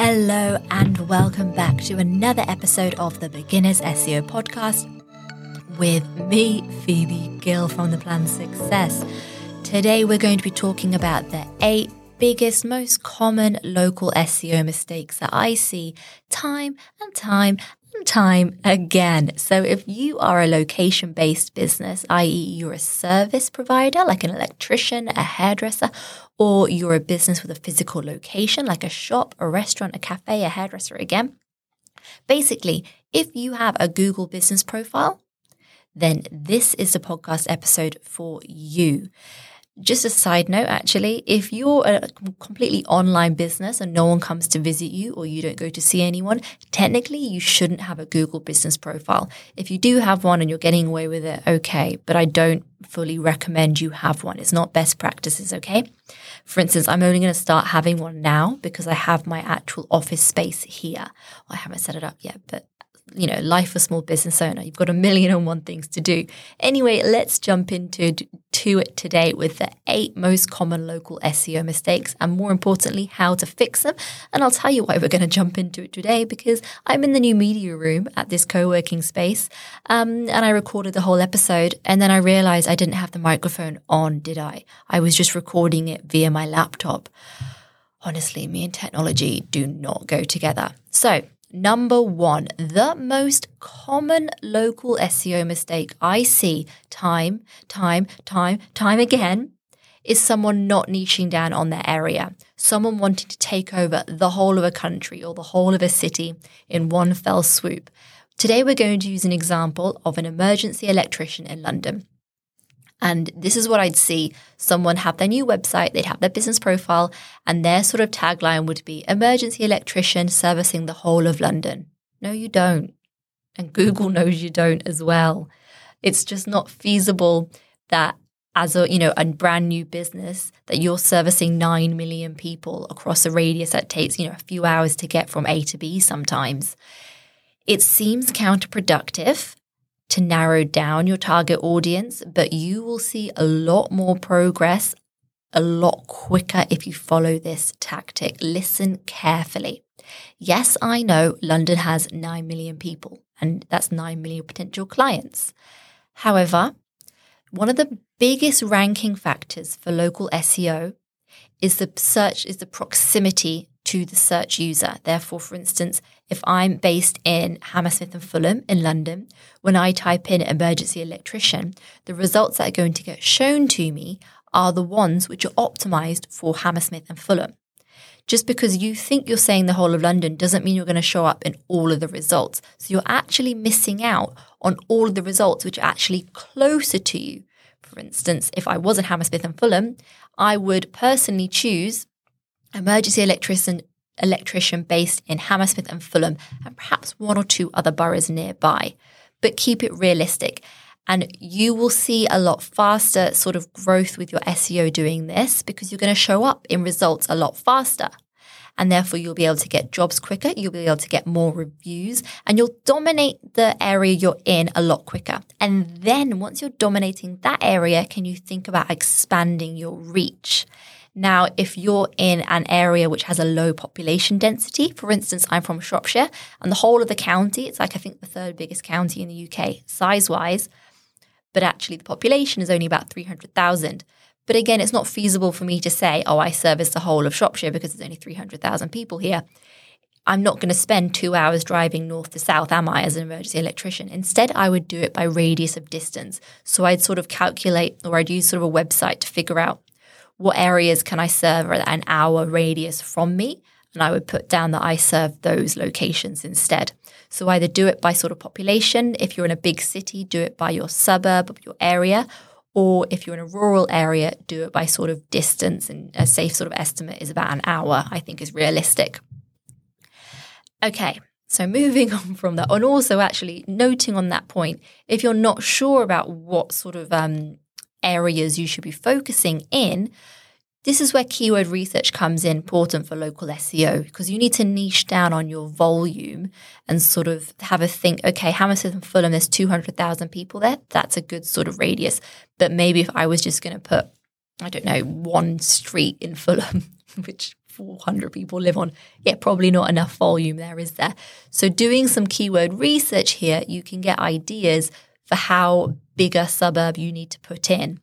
Hello, and welcome back to another episode of the Beginners SEO podcast with me, Phoebe Gill from The Plan Success. Today, we're going to be talking about the eight biggest, most common local SEO mistakes that I see time and time and time again. So, if you are a location based business, i.e., you're a service provider like an electrician, a hairdresser, or you're a business with a physical location like a shop, a restaurant, a cafe, a hairdresser again. Basically, if you have a Google business profile, then this is the podcast episode for you. Just a side note, actually, if you're a completely online business and no one comes to visit you or you don't go to see anyone, technically you shouldn't have a Google business profile. If you do have one and you're getting away with it, okay, but I don't fully recommend you have one. It's not best practices, okay? For instance, I'm only going to start having one now because I have my actual office space here. I haven't set it up yet, but you know, life a small business owner. You've got a million and one things to do. Anyway, let's jump into to it today with the eight most common local SEO mistakes and more importantly, how to fix them. And I'll tell you why we're going to jump into it today because I'm in the new media room at this co-working space. Um, and I recorded the whole episode and then I realized I didn't have the microphone on, did I? I was just recording it via my laptop. Honestly, me and technology do not go together. So Number one, the most common local SEO mistake I see time, time, time, time again is someone not niching down on their area, someone wanting to take over the whole of a country or the whole of a city in one fell swoop. Today, we're going to use an example of an emergency electrician in London. And this is what I'd see someone have their new website, they'd have their business profile, and their sort of tagline would be emergency electrician servicing the whole of London. No, you don't. And Google knows you don't as well. It's just not feasible that as a you know a brand new business that you're servicing 9 million people across a radius that takes you know a few hours to get from A to B sometimes it seems counterproductive to narrow down your target audience, but you will see a lot more progress a lot quicker if you follow this tactic. Listen carefully. Yes, I know London has 9 million people, and that's 9 million potential clients. However, one of the biggest ranking factors for local SEO is the search is the proximity to the search user. Therefore, for instance, if I'm based in Hammersmith and Fulham in London, when I type in emergency electrician, the results that are going to get shown to me are the ones which are optimized for Hammersmith and Fulham. Just because you think you're saying the whole of London doesn't mean you're going to show up in all of the results. So you're actually missing out on all of the results which are actually closer to you. For instance, if I was in Hammersmith and Fulham, I would personally choose emergency electrician electrician based in Hammersmith and Fulham and perhaps one or two other boroughs nearby. But keep it realistic. And you will see a lot faster sort of growth with your SEO doing this because you're going to show up in results a lot faster. And therefore, you'll be able to get jobs quicker. You'll be able to get more reviews and you'll dominate the area you're in a lot quicker. And then once you're dominating that area, can you think about expanding your reach? Now, if you're in an area which has a low population density, for instance, I'm from Shropshire and the whole of the county, it's like I think the third biggest county in the UK size wise, but actually the population is only about 300,000. But again, it's not feasible for me to say, oh, I service the whole of Shropshire because there's only 300,000 people here. I'm not going to spend two hours driving north to south, am I, as an emergency electrician? Instead, I would do it by radius of distance. So I'd sort of calculate or I'd use sort of a website to figure out what areas can I serve at an hour radius from me? And I would put down that I serve those locations instead. So either do it by sort of population. If you're in a big city, do it by your suburb of your area. Or if you're in a rural area, do it by sort of distance. And a safe sort of estimate is about an hour, I think is realistic. Okay, so moving on from that, and also actually noting on that point, if you're not sure about what sort of um, areas you should be focusing in, this is where keyword research comes in important for local SEO because you need to niche down on your volume and sort of have a think, okay, Hammersmith and Fulham, there's 200,000 people there. That's a good sort of radius. But maybe if I was just going to put, I don't know, one street in Fulham, which 400 people live on. Yeah, probably not enough volume there, is there? So, doing some keyword research here, you can get ideas for how big a suburb you need to put in.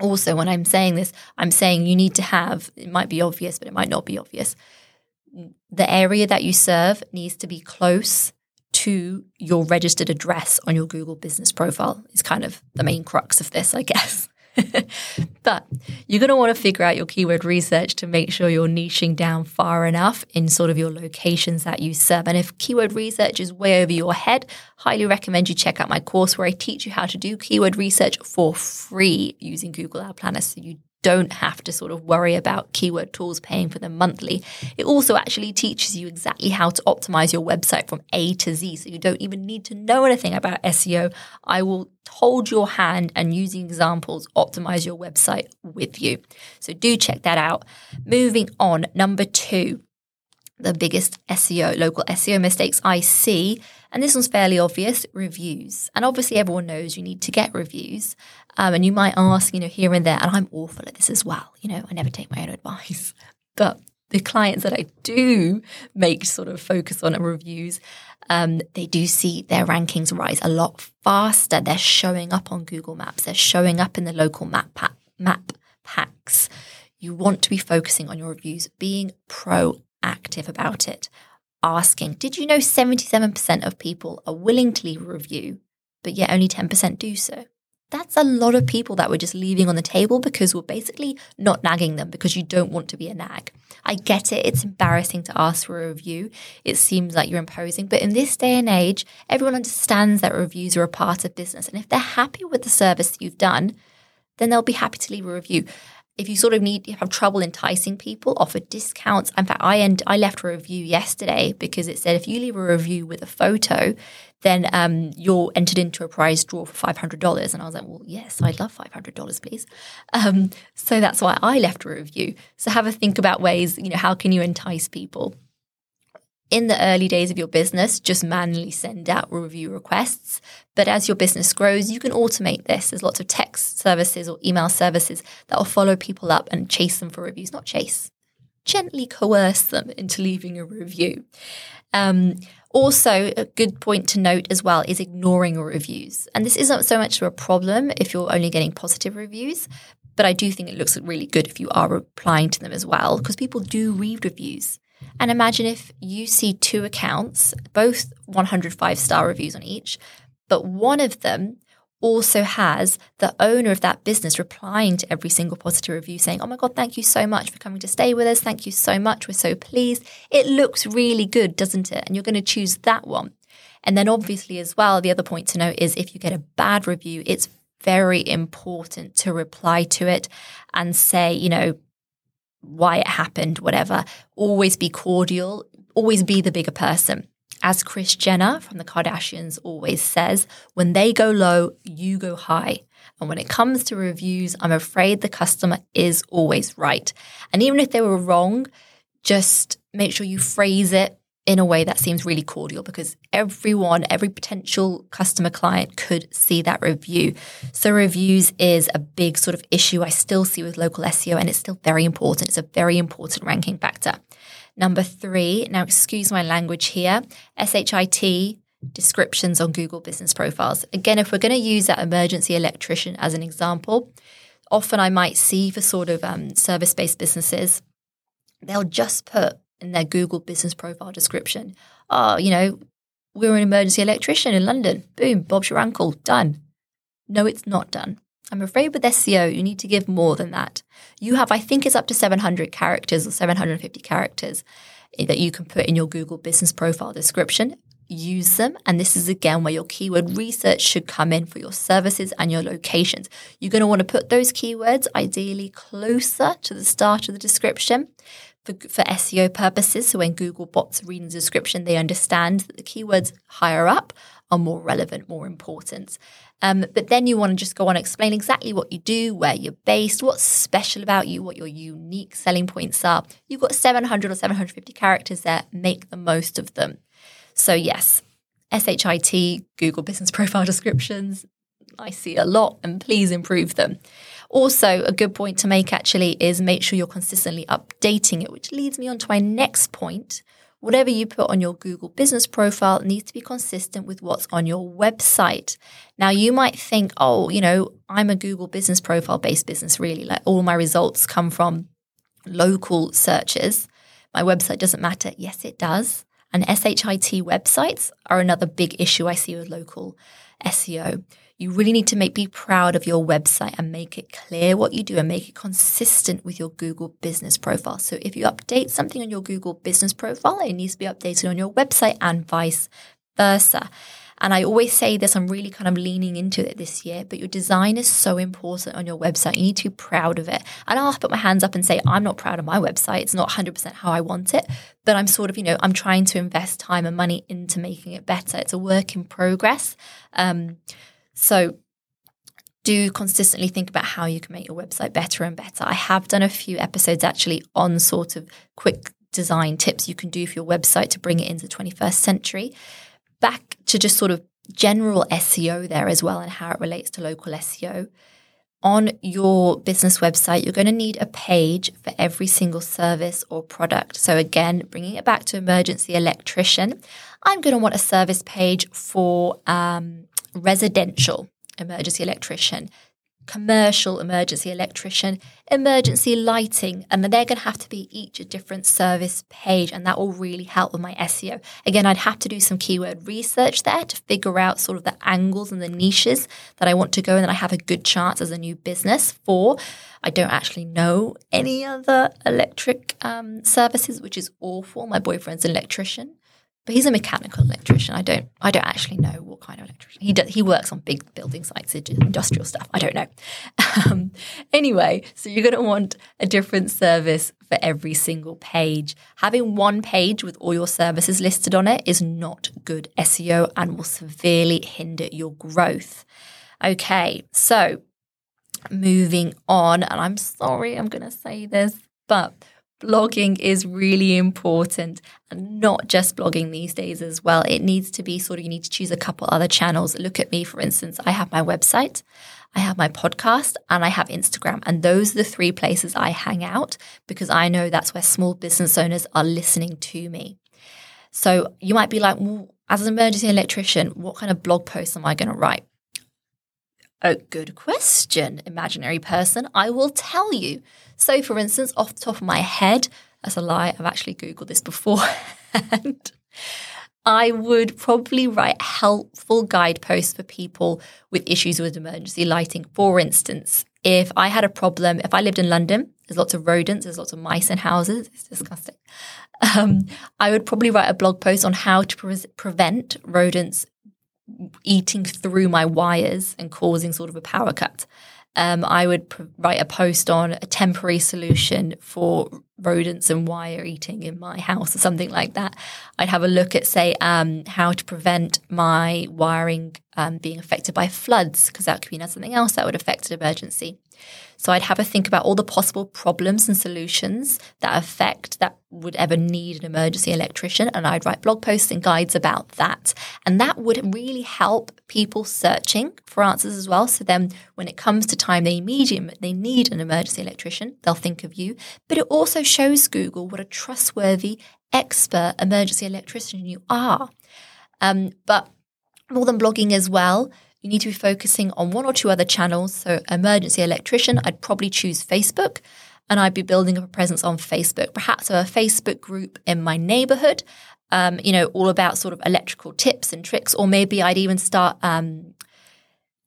Also, when I'm saying this, I'm saying you need to have, it might be obvious, but it might not be obvious. The area that you serve needs to be close to your registered address on your Google business profile, is kind of the main crux of this, I guess. but you're going to want to figure out your keyword research to make sure you're niching down far enough in sort of your locations that you serve. And if keyword research is way over your head, highly recommend you check out my course where I teach you how to do keyword research for free using Google Ad Planner so you don't have to sort of worry about keyword tools paying for them monthly. It also actually teaches you exactly how to optimize your website from A to Z. So you don't even need to know anything about SEO. I will hold your hand and using examples optimize your website with you. So do check that out. Moving on, number two, the biggest SEO, local SEO mistakes I see. And this one's fairly obvious reviews. And obviously, everyone knows you need to get reviews. Um, and you might ask, you know, here and there, and I'm awful at this as well. You know, I never take my own advice. But the clients that I do make sort of focus on reviews, um, they do see their rankings rise a lot faster. They're showing up on Google Maps, they're showing up in the local map, map packs. You want to be focusing on your reviews, being proactive about it, asking, Did you know 77% of people are willing to leave a review, but yet only 10% do so? That's a lot of people that we're just leaving on the table because we're basically not nagging them because you don't want to be a nag. I get it. It's embarrassing to ask for a review. It seems like you're imposing. But in this day and age, everyone understands that reviews are a part of business. And if they're happy with the service that you've done, then they'll be happy to leave a review if you sort of need have trouble enticing people, offer discounts. In fact, I end I left a review yesterday because it said if you leave a review with a photo, then um, you're entered into a prize draw for five hundred dollars. And I was like, well, yes, I'd love five hundred dollars, please. Um, so that's why I left a review. So have a think about ways, you know, how can you entice people? In the early days of your business, just manually send out review requests. But as your business grows, you can automate this. There's lots of text services or email services that will follow people up and chase them for reviews, not chase, gently coerce them into leaving a review. Um, also, a good point to note as well is ignoring reviews. And this isn't so much a problem if you're only getting positive reviews, but I do think it looks really good if you are replying to them as well, because people do read reviews. And imagine if you see two accounts, both 105 star reviews on each, but one of them also has the owner of that business replying to every single positive review saying, Oh my God, thank you so much for coming to stay with us. Thank you so much. We're so pleased. It looks really good, doesn't it? And you're going to choose that one. And then, obviously, as well, the other point to note is if you get a bad review, it's very important to reply to it and say, you know, why it happened, whatever. Always be cordial, always be the bigger person. As Kris Jenner from the Kardashians always says, when they go low, you go high. And when it comes to reviews, I'm afraid the customer is always right. And even if they were wrong, just make sure you phrase it in a way that seems really cordial because everyone, every potential customer client could see that review. So, reviews is a big sort of issue I still see with local SEO, and it's still very important. It's a very important ranking factor. Number three, now excuse my language here, SHIT descriptions on Google business profiles. Again, if we're going to use that emergency electrician as an example, often I might see for sort of um, service based businesses, they'll just put in their Google business profile description. Oh, you know, we're an emergency electrician in London. Boom, Bob's your uncle. Done. No, it's not done. I'm afraid with SEO, you need to give more than that. You have, I think it's up to 700 characters or 750 characters that you can put in your Google business profile description. Use them. And this is again where your keyword research should come in for your services and your locations. You're going to want to put those keywords ideally closer to the start of the description for, for SEO purposes. So when Google bots read the description, they understand that the keywords higher up are more relevant, more important. Um, but then you want to just go on explain exactly what you do, where you're based, what's special about you, what your unique selling points are. You've got 700 or 750 characters there. Make the most of them. So yes, SHIT, Google Business Profile descriptions, I see a lot, and please improve them. Also, a good point to make actually is make sure you're consistently updating it, which leads me on to my next point. Whatever you put on your Google business profile needs to be consistent with what's on your website. Now, you might think, oh, you know, I'm a Google business profile based business, really. Like all my results come from local searches. My website doesn't matter. Yes, it does. And SHIT websites are another big issue I see with local SEO. You really need to make be proud of your website and make it clear what you do and make it consistent with your Google business profile. So if you update something on your Google business profile, it needs to be updated on your website and vice versa. And I always say this, I'm really kind of leaning into it this year, but your design is so important on your website. You need to be proud of it. And I'll put my hands up and say, I'm not proud of my website. It's not 100% how I want it, but I'm sort of, you know, I'm trying to invest time and money into making it better. It's a work in progress. Um, so do consistently think about how you can make your website better and better. I have done a few episodes actually on sort of quick design tips you can do for your website to bring it into the 21st century back to just sort of general SEO there as well and how it relates to local SEO. On your business website, you're going to need a page for every single service or product. So, again, bringing it back to emergency electrician, I'm going to want a service page for um, residential emergency electrician, commercial emergency electrician, emergency lighting, and then they're going to have to be each a different service page, and that will really help with my SEO. Again, I'd have to do some keyword research there to figure out sort of the angles and the niches that I want to go and that I have a good chance as a new business for. I don't actually know any other electric um, services, which is awful. My boyfriend's an electrician but he's a mechanical electrician. I don't I don't actually know what kind of electrician he does. He works on big building sites, industrial stuff. I don't know. Um, anyway, so you're going to want a different service for every single page. Having one page with all your services listed on it is not good SEO and will severely hinder your growth. Okay, so moving on, and I'm sorry I'm going to say this, but blogging is really important and not just blogging these days as well. It needs to be sort of, you need to choose a couple other channels. Look at me, for instance, I have my website, I have my podcast, and I have Instagram. And those are the three places I hang out because I know that's where small business owners are listening to me. So you might be like, well, as an emergency electrician, what kind of blog post am I going to write? A good question, imaginary person. I will tell you. So, for instance, off the top of my head, that's a lie, I've actually Googled this beforehand. I would probably write helpful guideposts for people with issues with emergency lighting. For instance, if I had a problem, if I lived in London, there's lots of rodents, there's lots of mice in houses, it's disgusting. Um, I would probably write a blog post on how to pre- prevent rodents eating through my wires and causing sort of a power cut. Um, I would pr- write a post on a temporary solution for rodents and wire eating in my house or something like that. I'd have a look at, say, um, how to prevent my wiring um, being affected by floods, because that could be something else that would affect an emergency. So I'd have a think about all the possible problems and solutions that affect that would ever need an emergency electrician. And I'd write blog posts and guides about that. And that would really help people searching for answers as well. So then when it comes to time they immediately they need an emergency electrician, they'll think of you. But it also shows Google what a trustworthy expert emergency electrician you are. Um, but more than blogging as well, you need to be focusing on one or two other channels. So, emergency electrician, I'd probably choose Facebook and I'd be building up a presence on Facebook, perhaps a Facebook group in my neighborhood, um, you know, all about sort of electrical tips and tricks. Or maybe I'd even start um,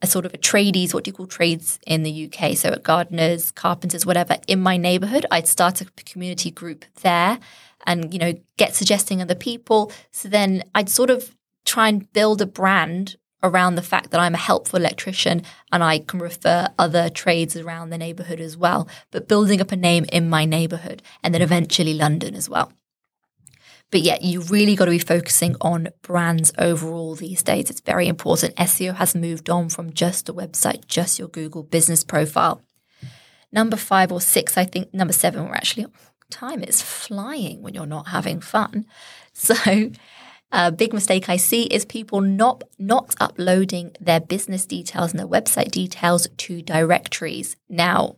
a sort of a tradies, what do you call trades in the UK? So, gardeners, carpenters, whatever, in my neighborhood, I'd start a community group there and, you know, get suggesting other people. So then I'd sort of try and build a brand around the fact that I'm a helpful electrician and I can refer other trades around the neighborhood as well, but building up a name in my neighborhood and then eventually London as well. But yet, you really got to be focusing on brands overall these days. It's very important. SEO has moved on from just a website, just your Google business profile. Number five or six, I think number seven, we're actually time is flying when you're not having fun. So, A big mistake I see is people not not uploading their business details and their website details to directories. Now,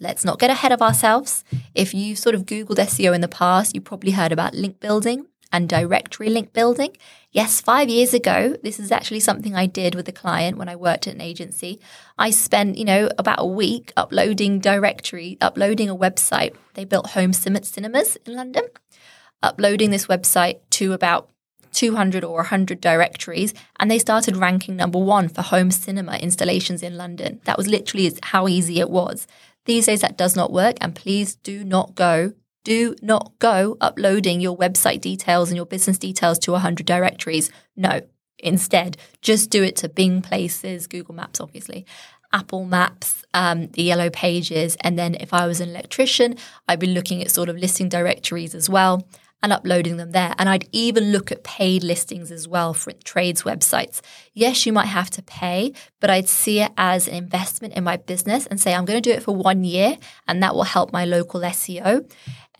let's not get ahead of ourselves. If you've sort of Googled SEO in the past, you probably heard about link building and directory link building. Yes, five years ago, this is actually something I did with a client when I worked at an agency. I spent, you know, about a week uploading directory, uploading a website. They built home cinemas in London, uploading this website to about 200 or 100 directories, and they started ranking number one for home cinema installations in London. That was literally how easy it was. These days, that does not work, and please do not go do not go uploading your website details and your business details to 100 directories. No, instead, just do it to Bing Places, Google Maps, obviously, Apple Maps, um, the Yellow Pages. And then if I was an electrician, I'd be looking at sort of listing directories as well and uploading them there. And I'd even look at paid listings as well for trades websites. Yes, you might have to pay, but I'd see it as an investment in my business and say, I'm going to do it for one year and that will help my local SEO.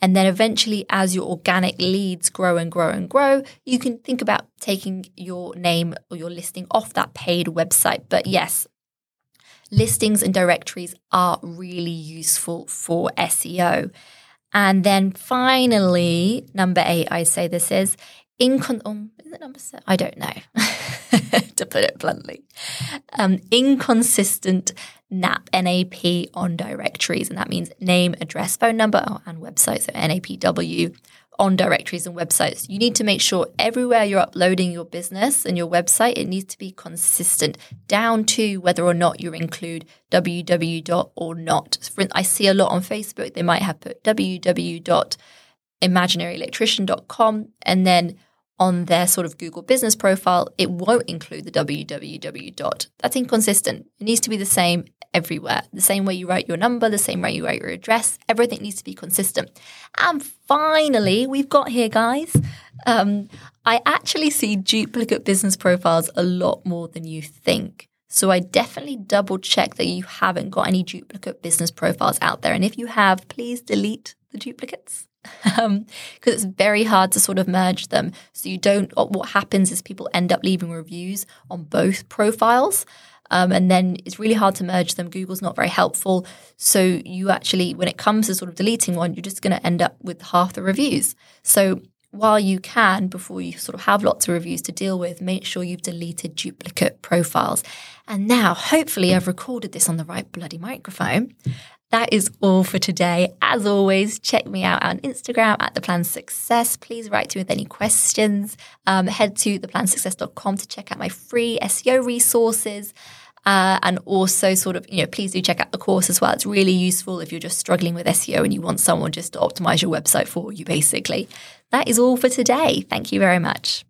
And then eventually, as your organic leads grow and grow and grow, you can think about taking your name or your listing off that paid website. But yes, listings and directories are really useful for SEO. And then finally, number eight, I say this is incon. Is it number seven? I don't know, to put it bluntly. Um, inconsistent NAP, NAP on directories, and that means name, address, phone number, oh, and website, so NAPW on directories and websites. You need to make sure everywhere you're uploading your business and your website, it needs to be consistent down to whether or not you include www or not. I see a lot on Facebook, they might have put www.imaginaryelectrician.com and then on their sort of Google business profile, it won't include the www dot. That's inconsistent. It needs to be the same everywhere. The same way you write your number, the same way you write your address, everything needs to be consistent. And finally, we've got here, guys. Um, I actually see duplicate business profiles a lot more than you think. So I definitely double check that you haven't got any duplicate business profiles out there. And if you have, please delete the duplicates because um, it's very hard to sort of merge them. So you don't. What happens is people end up leaving reviews on both profiles. Um, and then it's really hard to merge them. Google's not very helpful. So you actually, when it comes to sort of deleting one, you're just going to end up with half the reviews. So while you can, before you sort of have lots of reviews to deal with, make sure you've deleted duplicate profiles. And now, hopefully, I've recorded this on the right bloody microphone. That is all for today. As always, check me out on Instagram at The Plan Success. Please write to me with any questions. Um, head to theplansuccess.com to check out my free SEO resources. Uh, and also, sort of, you know, please do check out the course as well. It's really useful if you're just struggling with SEO and you want someone just to optimize your website for you, basically. That is all for today. Thank you very much.